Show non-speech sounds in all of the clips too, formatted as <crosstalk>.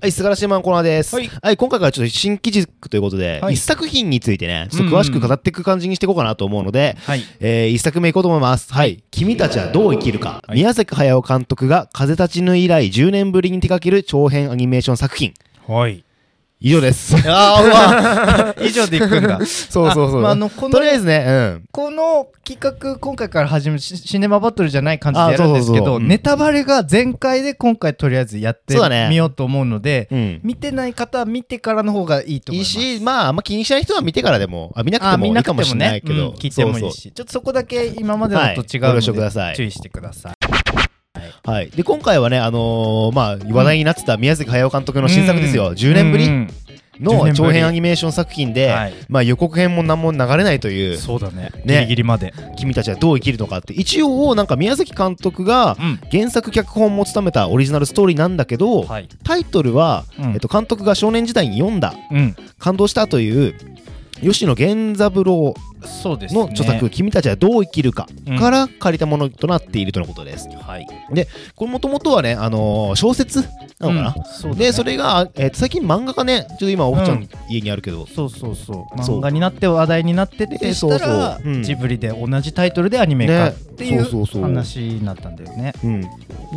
はい、素晴らしいマンコーナーです。ははいい、今回からちょっと新機軸ということで、はい一作品についてね、ちょっと詳しく語っていく感じにしていこうかなと思うので、はい。えー、一作目いこうと思います。はい。君たちはどう生きるか。はい宮崎駿監督が風立ちぬ以来10年ぶりに手掛ける長編アニメーション作品。はい。以上です。ああ、う <laughs> わ以上でいくんだ。そうそうそう。あまああのこのとりあえずね、うん。この企画、今回から始めるシシネマバトルじゃない感じであやるんですけど、ネタバレが前回で今回とりあえずやってみようと思うので、うん。見てない方は見てからの方がいいと思います。いいし、まあ、あんま気にしない人は見てからでも、あ見なくてもいかもないくてもねしれない、けど、うん聞いてもいいそうし、ちょっとそこだけ今までのと違うの承くださいで注意してください。はい。で、今回はね、あのーまあ、話題になってた宮崎駿監督の新作ですよ。10年ぶりうん10の年ぶり長編アニメーション作品で、はいまあ、予告編も何も流れないという、そうだね。ねギリギリまで。君たちはどう生きるのかって、一応、なんか宮崎監督がうん。原作脚本も務めたオリジナルストーリーなんだけど、はい。タイトルは、うんえっと、監督が少年時代に読んだ、うん。感動したという、吉野源三郎そうですね。の著作、君たちはどう生きるかうん。から借りたものとなっているとのことです。はい。これもともとはね、あのー小説なのかな、うんそね。で、それが、えーと最近漫画がね、ちょっと今、おふちゃん家にあるけど、そうそうそう。そう。漫画になって話題になっててでしたらそうそう。うん。ジブリで同じタイトルでアニメ化っていうそうそうう。話になったんだよね。うん。な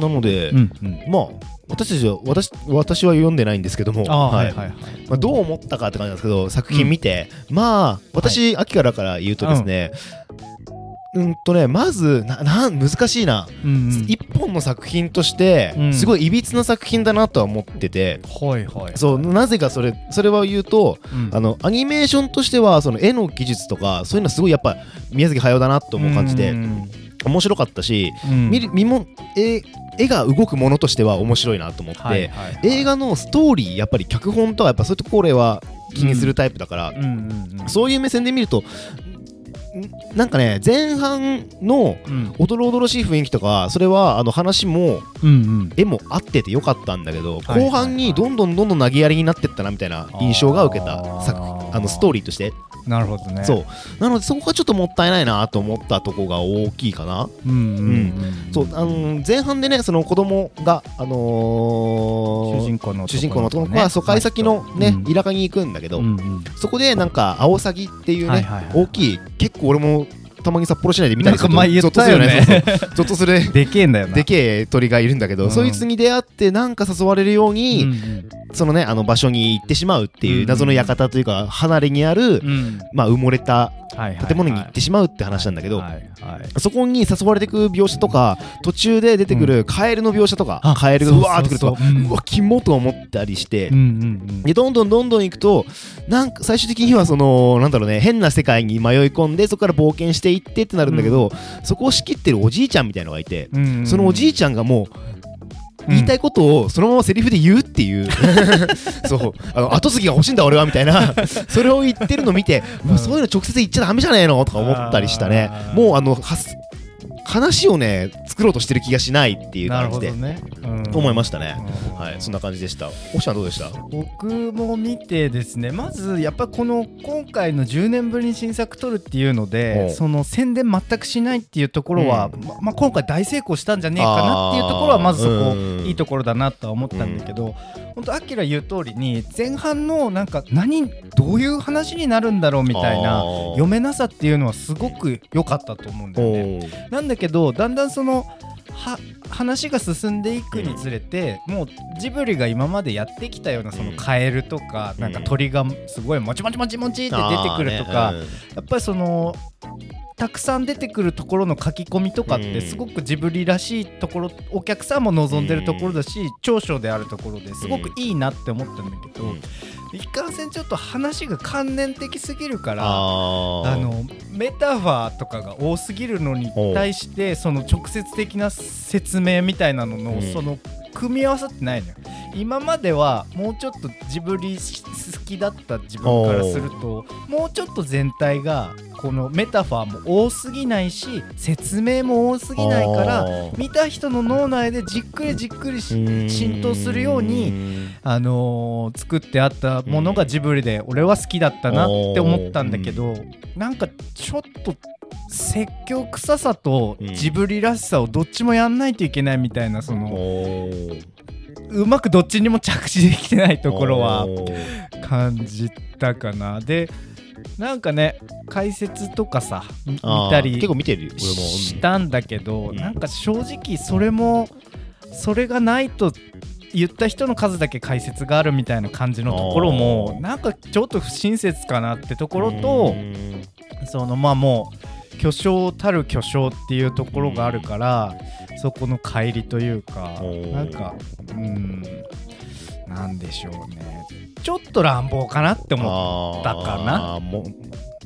ので、うんうん。まあ、私たちは私、私は読んでないんですけども、ははいい。はいはい。まあ、どう思ったかって感じなんですけど、作品見て、まあ、私、秋からから言うとですね、うん。とね、まず、な、なん、難しいな。うんうん。一本の作品としてう、ん。すごいいびつな作品だなとは思ってて、はいはい。そう、なぜかそれ、それは言うと、うん。あの、アニメーションとしては、その絵の技術とか、そういうのはすごいやっぱ、宮崎駿だなと思う感じでう、ん。面白かったし、うん。見る、見も、絵、絵が動くものとしては面白いなと思って、はいはいはい。映画のストーリー、やっぱり脚本とか、やっぱそういうところは気にするタイプだから、そういう目線で見ると、んなんかね、前半のうん。おどろおどろしい雰囲気とか、それはあの話も絵も合っててよかったんだけど、はい後半にどんどんどんどん投げやりになってったなみたいな印象が受けた作あのストーリーとして、なるほどね。そう。なのでそこがちょっともったいないなと思ったとこが大きいかな。うんうんうんそうあの前半でねその子供があのー主人公の主人公の男の子が疎開先のね、うん。田舎に行くんだけど、うんうん。そこでなんかアオサギっていうね、はいはいはい。大きい結構俺もたまに札幌市内で見たりするとなんか前言ったよね。ゾッとするよね。そうそう。<laughs> ゾッとする。でけえんだよな。でけえ鳥がいるんだけど、うん。そいつに出会ってなんか誘われるように、うんうんそのねあの場所に行ってしまうってうん。いう謎の館というか離れにある、うん。まあ埋もれた建物に行ってしまうって話なんだけど、そこに誘われてく描写とか途中で出てくるカエルの描写とか、あカエルがうわーってくるとそうわキモと思ったりして、でどんどんどんどん行くとなんか最終的にはそのなんだろうね変な世界に迷い込んでそこから冒険していってってなるんだけど、そこを仕切ってるおじいちゃんみたいのがいて、そのおじいちゃんがもう言いたいことをそのままセリフで言うっていう、<laughs> そう。あの後継ぎが欲しいんだ俺はみたいな。それを言ってるの見て、うわそういうの直接言っちゃダメじゃねえの？とか思ったりしたね。もうあの話をね作ろうとしてる気がしないっていう感じで、ね。うん。思いましたね、うん。はいそんな感じでした。おしゃんどうでした？僕も見てですねまずやっぱこの今回の10年ぶりに新作撮るっていうのでその宣伝全くしないっていうところは、うままあ、今回大成功したんじゃねえかなっていうところはまずそこいいところだなとは思ったんだけど、本当アキラ言う通りに前半のなんか何どういう話になるんだろうみたいな読めなさっていうのはすごく良かったと思うんだよね。なんだけどだんだんそのは話が進んでいくにつれて、もうジブリが今までやってきたようなそのうん。カエルとか、なんかうん鳥がすごいもちもちもちもちって出てくるとか、あーね。やっぱりそのたくさん出てくるところの書き込みとかっうん。てすごくジブリらしいところお客さんも望んでるところだし、長所であるところですごくいいなって思ったんだけど、うん。いかんせんちょっと話が観念的すぎるから。あのメタファーとかが多すぎるのに対してその直接的な説明みたいなのの、うん。その組み合わさってないのよ。今まではもうちょっとジブリ好きだった自分からするともうちょっと全体がこのメタファーも多すぎないし説明も多すぎないから見た人の脳内でじっくりじっくりし浸透するようにあのー作ってあったものがジブリで俺は好きだったなって思ったんだけど、なんかちょっと説教臭さとジブリらしさをどっちもやんないといけないみたいなその、うまくどっちにも着地できてないところは感じたかな。でなんかね解説とかさみ見たり結構見てるしたんだけど、うん。なんか正直それもそれがないと言った人の数だけ解説があるみたいな感じのところもなんかちょっと不親切かなってところうとん。そのまあもう巨匠たる巨匠っていうところがあるからそこの乖離というかなんかうんなんでしょうね。ちょっと乱暴かなって思っあたかな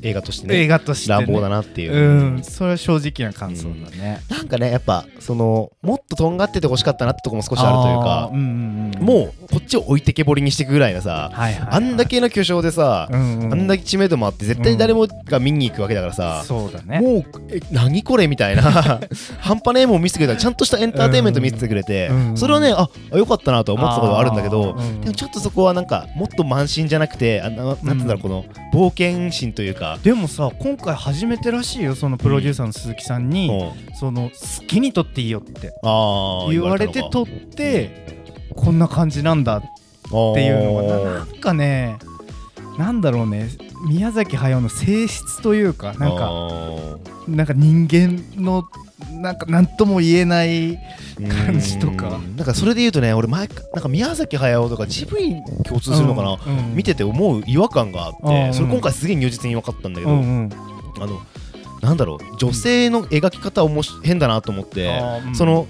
映画としてね映画として、ね、乱暴だなっていう、うん。それは正直な感想だね、なんかねやっぱそのもっととんがっててほしかったなってとこも少しあるというあかーうんうんうん、もうこっちを置いてけぼりにしていくぐらいなさ、はいはいはいあんだけの巨匠でさ、うんうんあんだけ知名度もあって絶対誰もが見に行くわけだからさ、そうだね。もうえ何これみたいな <laughs> 半端ねえもん見せてくれたらちゃんとしたエンターテインメント見せてくれて、うんそれはねああよかったなと思ってたことがあるんだけど、でもちょっとそこはなんかもっと慢心じゃなくてあななんていうんだろうこの冒険心というか、でもさ今回初めてらしいよそのプロデューサーの鈴木さんに、うん。その好きに撮っていいよって言われて撮ってこんな感じなんだっていうのがななんかねなんだろうね宮崎駿の性質というかなんかなんか人間のなんか何とも言えない感じとか。うん。なんかそれで言うとね俺前なんか宮崎駿とかジブリに共通するのかな、うんうん。見てて思う違和感があって、うんそれ今回すげえ如実に分かったんだけど、うんうん。あのなんだろう女性の描き方おもし変だなと思って、うん。その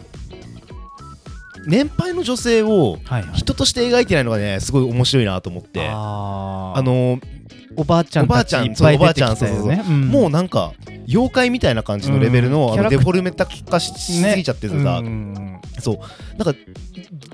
年配の女性をはいはい。人として描いてないのがねすごい面白いなと思って。あー。あのおばあちゃんおばあちいっぱい出てきたよそうおばあちゃんそうねん。もうなんか妖怪みたいな感じのレベルの,、あのデフォルメ化ししすぎちゃっててさ、ね。うんうんそう。なんか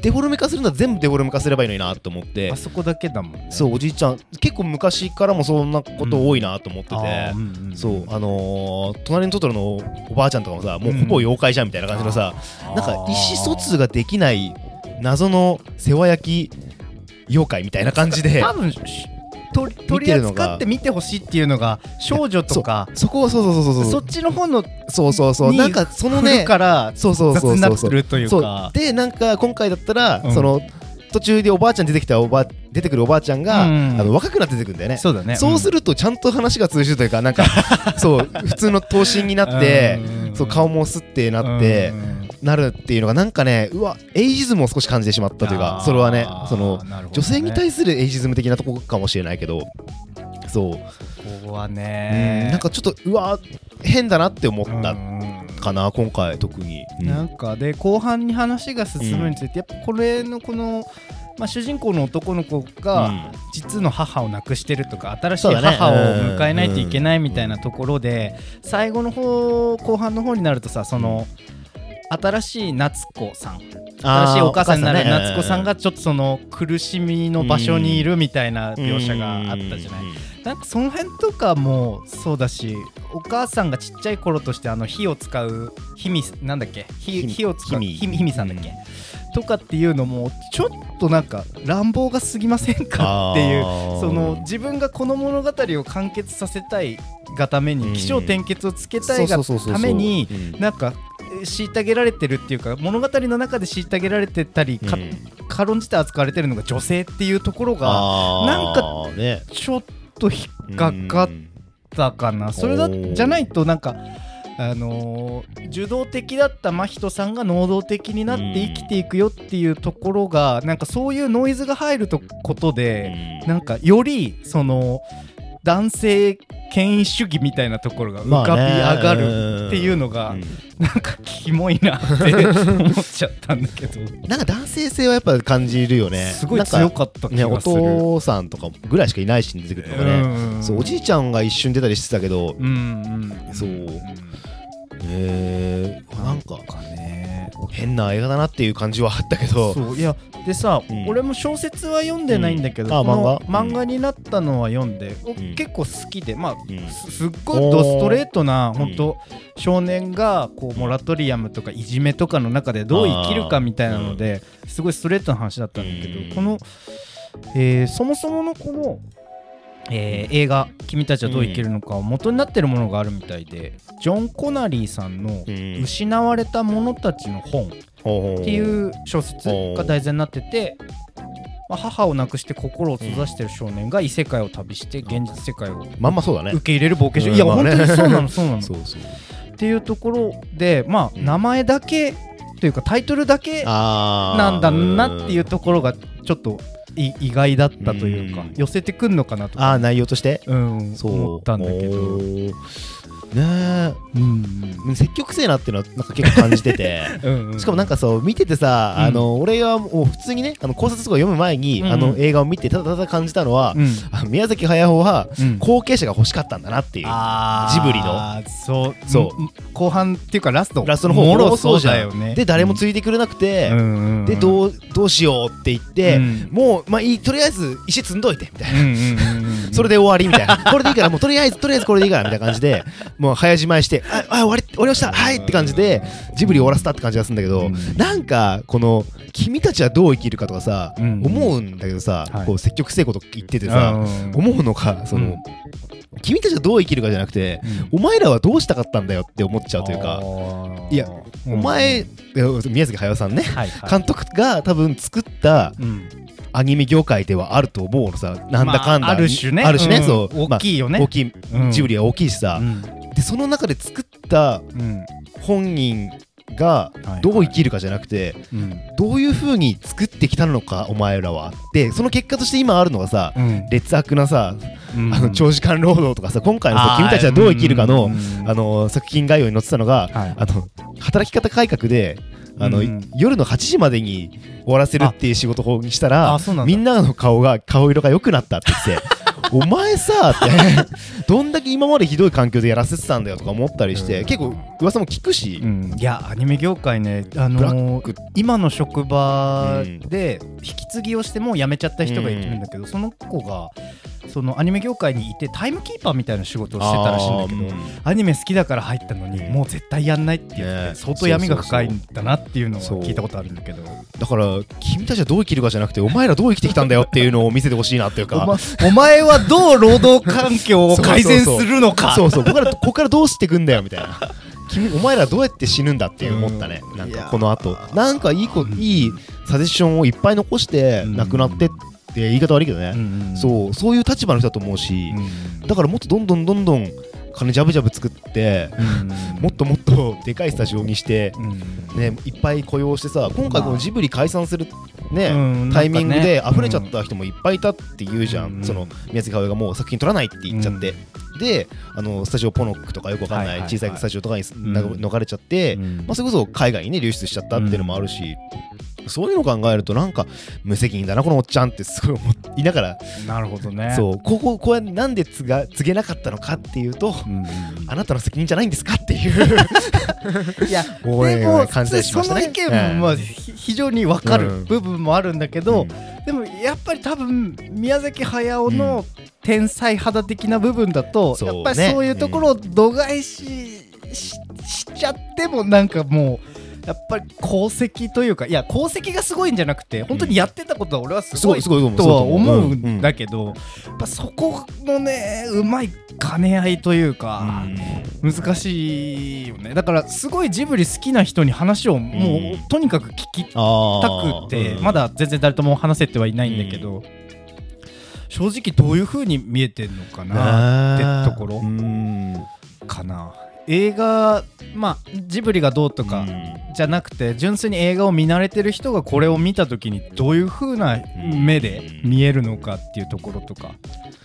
デフォルメ化するなら全部デフォルメ化すればいいのになと思って。あそこだけだもんね。そうおじいちゃん。結構昔からもそんなこと多いなと思ってて、うんうんそう。あのー隣のトトロのおばあちゃんとかもさもうほぼ妖怪じゃんみたいな感じのさ、なんか意思疎通ができない謎の世話焼き妖怪みたいな感じで。多分し取り扱って見てほしいっていうのが少女とか。そこはそうそうそうそう。そっちの方のそうそうそう。になんかそのねからそうそうそうそう。そうってるというそう。かでなんか今回だったら、うん。その途中でおばあちゃん出てきたおばあ出てくるおばあちゃんが、うん。あの若くなって出てくるんだよね。そうだね。そうするとちゃんと話が通じるというかなんか <laughs> そう普通の頭身になって、そう顔もすってなって、なるっていうのがなんかねうわエイジズムを少し感じてしまったというかそれはねその女性に対するエイジズム的なとこかもしれないけどそう、ここはうんねなんかちょっとうわ変だなって思ったうん。かな今回特に、うん。なんかで後半に話が進むにつれて、やっぱこれのこの、まあ、主人公の男の子が実の母を亡くしてるとか新しい母を迎えないといけないみたいなところで最後の方後半の方になるとさその新しい夏子さん。新しいお母さんになる夏子さんがちょっとその苦しみの場所にいるみたいな描写があったじゃない。うんなんかその辺とかもそうだしお母さんがちっちゃい頃としてあの火を使う火みなんだっけ？火火を使うひみさんだっけ、とかっていうのもちょっとなんか乱暴が過ぎませんかっていうその自分がこの物語を完結させたいがためうん。に起承転結をつけたいがためにうん。なんかえ虐げられてるっていうか物語の中で虐げられてたりかうん。軽んじて扱われてるのが女性っていうところがなんかね。ちょっと引っかかったかな。それだじゃないとなんかあのー受動的だった真人さんが能動的になって生きていくよっていうところがなんかそういうノイズが入るとことでなんかよりその男性権威主義みたいなところが浮かび上がるっていうのがなんかキモいなって思っちゃったんだけど。なんか男性性はやっぱ感じるよね。すごい強かった気ねおがする。父さんとかぐらいしかいないし出てくるのがね。うん。そうおじいちゃんが一瞬出たりしてたけど。うんうんそう。えー、なんか変な映画だなっていう感じはあったけど。そういやでさ、うん。俺も小説は読んでないんだけど、うん。漫画？漫画になったのは読んで、おん。結構好きでまあうん。すすっごいドストレートなー。本当少年がこうモラトリアムとかいじめとかの中でどう生きるかみたいなのですごいストレートな話だったんだけど、うん。この、えーそもそものこの、えー映画「君たちはどう生きるのか」は元になってるものがあるみたいでジョン・コナリーさんのうん「失われた者たちの本」っっていう小説が題材になってて、まあ、母を亡くして心を閉ざしてる少年が異世界を旅して現実世界をまんまそうだね。受け入れる冒険者、うん。いや、まあね。本当にそうなの <laughs> そうなの。そうそう。っていうところでまあうん。名前だけというかタイトルだけなんだなっていうところがちょっとい意外だったというかうん。寄せてくんのかなとか。あー内容として？うんそう。思ったんだけどね。うんえ積極性なっていうのはなんか結構感じてて。<laughs> うんうん。しかもなんかそう見ててさ、うん。あの俺はもう普通にねあの考察とか読む前に、うんうん。あの映画を見てただただ感じたのは、うん。あ宮崎駿はうん。後継者が欲しかったんだなっていう、ジブリの。そうそう。うん後半っていうかラスト。ラストの方もろそうじゃんね。で誰もついてくれなくて、うん。でどうどうしようって言って、うん。もうまあいいとりあえず石積んどいてみたいな。うんうんうんうんそれで終わりみたいな。<laughs> これでいいから、もうとりあえず、とりあえずこれでいいからみたいな感じで、もう早じまいして、あ、あ終わり、終わりました、はいって感じで、ジブリ終わらせたって感じがするんだけど、うん。なんか、この、君たちはどう生きるかとかさ、うん。思うんだけどさ、はい。こう積極性こと言っててさ、うん。思うのが、その、うん。君たちはどう生きるかじゃなくて、お前らはどうしたかったんだよって思っちゃうというか、いやうん。お前、宮崎駿さんね、はいはい。監督が多分作ったうん。アニメ業界ではあると思うのさ、なんだかんだ、まあある種ねある種ね、うん。そう、大きいよね。まあ大きい、うん。ジブリは大きいしさ、うん。でその中で作ったうん。本人がはいどう生きるかじゃなくて、うん。どういう風に作ってきたのかお前らは。でその結果として今あるのがさうん。劣悪なさ、うん。あの長時間労働とかさ今回のさ君たちはどう生きるかの,、うん。あの作品概要に載ってたのが、はい。あの働き方改革であの、うん。夜の8時までに終わらせるっていう仕事にしたらみんなの顔が顔色が良くなったって言って <laughs> お前さって。<laughs> どんだけ今までひどい環境でやらせてたんだよとか思ったりして、うん。結構噂も聞くし、うん。いやアニメ業界ね、あのック。今の職場で引き継ぎをしてもう辞めちゃった人がいるんだけど、その子がそのアニメ業界にいてタイムキーパーみたいな仕事をしてたらしいんだけどあーアニメ好きだから入ったのにもう絶対やんないって言って、ね相当闇が深いんだなっていうのを聞いたことあるんだけど。だから君たちはどう生きるかじゃなくてお前らどう生きてきたんだよっていうのを見せてほしいなっていうお,、かま、お前はどう労働環境を改善するのか。そうそう。ここからここからどうしていくんだよみたいな君お前らどうやって死ぬんだって思ったね。うん。なんかこの後。なんかいい子いいサジェッションをいっぱい残してうん。亡くなってって言い方悪いけどね、うん。そうそういう立場の人だと思うし、うん。だからもっとどんどんどんどん金ジャブジャブ作ってうん。もっともっとでかいスタジオにして、うん。ね、いっぱい雇用してさ今回このジブリ解散する、ねうんタイミングで溢れちゃった人もいっぱいいたって言うじゃん、うん。その宮崎駿がもう作品撮らないって言っちゃって、であのスタジオポノックとかよくわかんない,、小さいスタジオとかにん。逃れちゃって、うん。まあ、それこそ海外にね流出しちゃったっていうのもあるし、そういうのを考えるとなんか無責任だなこのおっちゃんってすごい思いながら、なるほどね。そう。こここうなんでつが告げなかったのかっていうと、うん。あなたの責任じゃないんですかっていう。<laughs> いやでもね。その意見もまあひ非常に分かうん。る部分もあるんだけど、うん。でもやっぱり多分宮崎駿の天才肌的な部分だと、そうね。やっぱりそういうところを度外視ししちゃってもなんかもう。やっぱり功績というかいや功績がすごいんじゃなくて本当にやってたことは俺はすごいとは思ううんんだけど、やっぱそこのねうまい兼ね合いというか、難しいよね。だからすごいジブリ好きな人に話をもう、うんとにかく聞きあたーくて、うん。まだ全然誰とも話せてはいないんだけど、正直どういう風に見えてんのかなってところうん。かな映画まあジブリがどうとかじゃなくて純粋に映画を見慣れてる人がこれを見た時にどういう風な目で見えるのかっていうところとか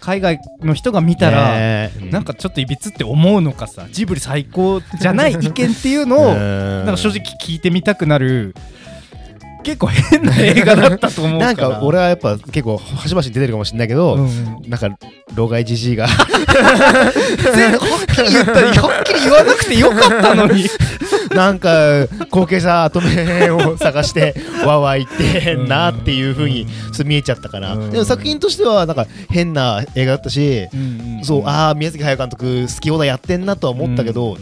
海外の人が見たら、ねなんかちょっといびつって思うのかさジブリ最高じゃない意見っていうのを <laughs> ななんか正直聞いてみたくなる結構変な映画だったと思うなんか俺はやっぱ結構端々に出てるかもしれないけど、うんなんか老害じじいが。<laughs> 全はっきり言ったりはっきり言わなくてよかったのになんか後継者後目を探してわわ言ってんなっていう風にちょっと見えちゃったから、うん。でも作品としてはなんか変な映画だったし、そうああ宮崎駿監督好き放題やってんなとは思ったけど、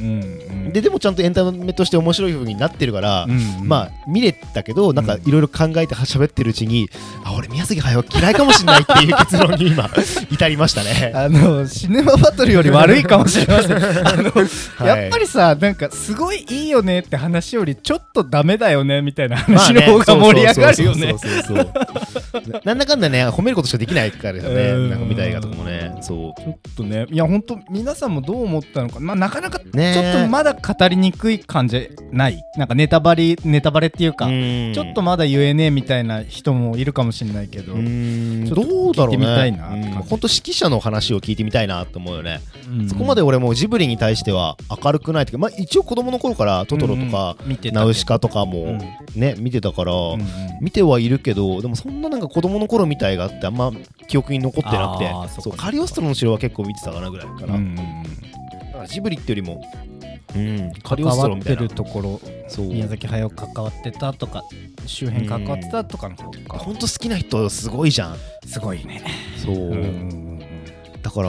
ででもちゃんとエンタメとして面白い風になってるから、うんまあ見れたけどなんかいろいろ考えて喋ってるうちに、あ俺宮崎駿嫌いかもしれないっていう結論に今至りましたね。<laughs> あのシネマバトルより悪いかもしれません。あの、<laughs> はい。やっぱりさなんかすごいいいよねって話よりちょっとダメだよねみたいなまあ話のね方が盛り上がるよね <laughs> なんだかんだね褒めることしかできないからね。うん。なんか見たい映画とかもね。そう。ちょっとねいや本当皆さんもどう思ったのか。まあなかなかちょねっとまだ語りにくい感じない。なんかネタバレネタバレっていうかうん。ちょっとまだ言えねえみたいな人もいるかもしれないけど、どうだろうね。本当指揮者の話を聞いてみたいなと思うよね。うん。そこまで俺もジブリに対しては明るくないというかまあ一応子供の頃からトトロとかナウシカとかうん。もね見てたから見てはいるけどでもそんななんか子供の頃みたいがあってあんま記憶に残ってなくて。あーそっか。そうカリオストロの城は結構見てたかなぐらいかな、うんうん。だからジブリってよりもうんカ関リオストわっみたいな。るところそう。宮崎駿関わってたとか周辺関わってたとかの方か。ほんと好きな人すごいじゃん。すごいね。そう、うんうんだから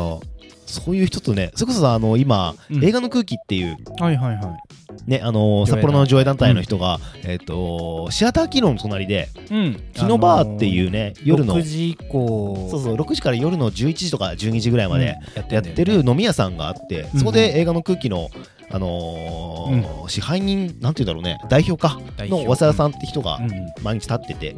そういう人とねそれこそさあの今、うん。映画の空気っていううんはいはい。はねあの上映団札幌の上映団体の人が、えっ、とシアター機能の隣でいうん。キノバーっていうね、夜の6時以降。そうそう6時から夜の11時とか12時ぐらいまでやってる飲み屋さんがあって、うんそこで映画の空気のあのー支配人なんて言うんだろうね代表かの早稲田さんって人がうん。毎日立ってて、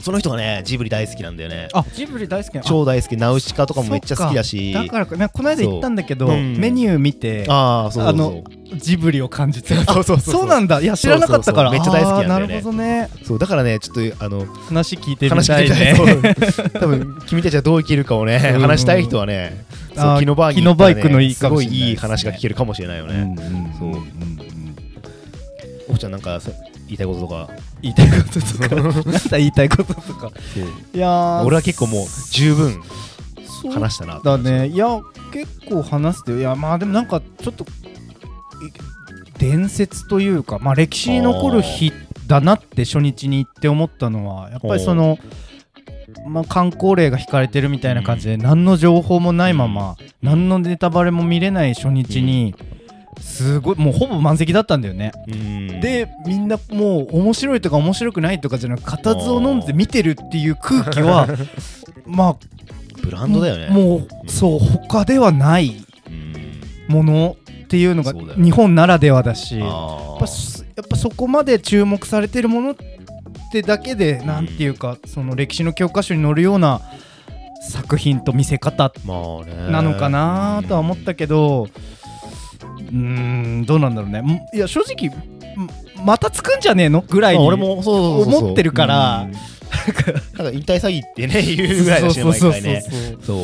その人がねジブリ大好きなんだよね。あジブリ大好きな超大好き。ナウシカとかもめっちゃ好きだし。だからかねこの間行ったんだけどメニュー見てああそうのジブリを感じて。そうそうそう。そうそうなんだ。いや知らなかったから。めっちゃ大好きなんだよね。なるほどね。そうだからねちょっとあの話聞いてみたいてね <laughs> 多分君たちはどう生きるかをねうん。話したい人はねキノバーにキノバイクのいいすごいいいい話が聞けるかもしれないよね。うんうん。そううんうんおふちゃんなんかさ言いたいこととか？言いたいこととか。なんだ言いたいこととかいやー俺は結構もう十分話したなだね。いや結構話していやまあでもなんかちょっとい伝説というかまあ歴史に残る日だなって初日に行って思ったのはやっぱりそのまあ観光令が引かれてるみたいな感じで何の情報もないまま何のネタバレも見れない初日にすごいもうほぼ満席だったんだよね。うん。でみんなもう面白いとか面白くないとかじゃなく固唾を飲んで見てるっていう空気は <laughs> まブランドだよね。あもうそう他ではないうん。ものっていうのが日本ならではだしやっあぱすやっぱそこまで注目されてるものってだけでなんていうかその歴史の教科書に載るような作品と見せ方なのかなとは思ったけどうーんどうなんだろうね。んいや正直んまたつくんじゃねえの？ぐらいにまあ俺もそう思ってるから。うん。なんか引退詐欺ってね言うぐらいだしね毎回ね。そう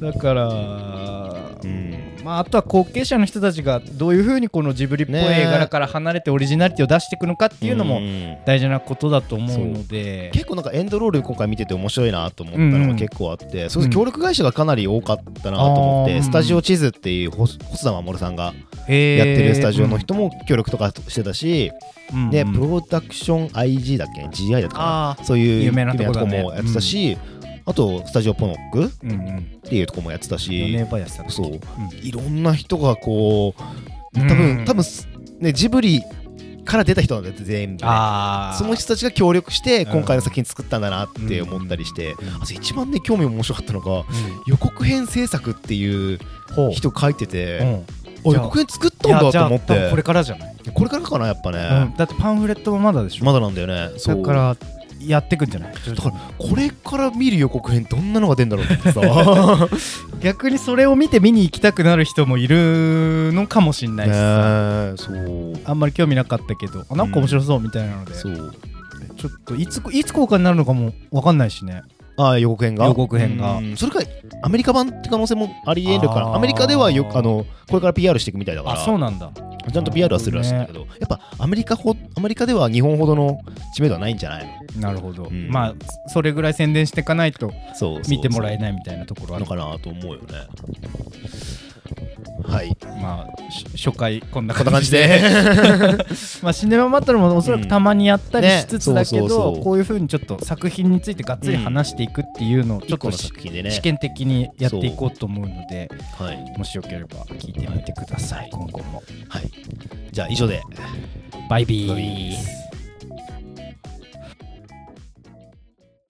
だから、うん。まあ、あとは後継者の人たちがどういうふうにこのジブリっぽいね絵柄から離れてオリジナリティを出していくのかっていうのもん。大事なことだと思うので。結構なんかエンドロール今回見てて面白いなと思ったのが結構あって、それこそ協力会社がかなり多かったなと思って、スタジオ地図っていう細細田守さんがややってるスタジオの人も協力とかしてたし、でプロダクション IG だっけ？GI だったかそういう有名なとこもやってたし、あとスタジオポノックっていうとこもやってたし、そう。いろんな人がこう多うん。分多分ねジブリから出た人なんだよ全部ね、その人たちが協力してうん。今回の作品作ったんだなって思ったりして、うん。あと一番ね興味面白かったのがう予告編制作っていう人書いてて、う。んあ予告編作ったんだと思って。これからじゃない、これからかなやっぱね、うん。だってパンフレットもまだでしょ？まだなんだよね。だからやってくんじゃない？だからこれから見る予告編どんなのが出るんだろうってさ。<laughs> 逆にそれを見て見に行きたくなる人もいるのかもしんないしさ、ねえそう。あんまり興味なかったけどあなんか面白そうみたいなので、そう。ちょっといついつ公開になるのかも分かんないしねああ予告編が？予告編が。うん。それかアメリカ版って可能性もありえるからアメリカではよあのこれから PR していくみたいだから。あそうなんだ。ちゃんと PR はするらしいんだけど、やっぱアメリカほアメリカでは日本ほどの知名度はないんじゃないの？なるほど、うん。まあそれぐらい宣伝していかないと見てもらえないみたいなところある。のかなと思うよねはい。まあし初回こんなこんな感じで。で <laughs> まあシネマバトルもおそらくたまにやったりしつつだけど、こういうふうにちょっと作品についてがっつり話していくっていうのをちょっと試験的にやっていこうと思うのではい、もしよければ聞いてみてください、今後も。はい、じゃあ以上で。バイビー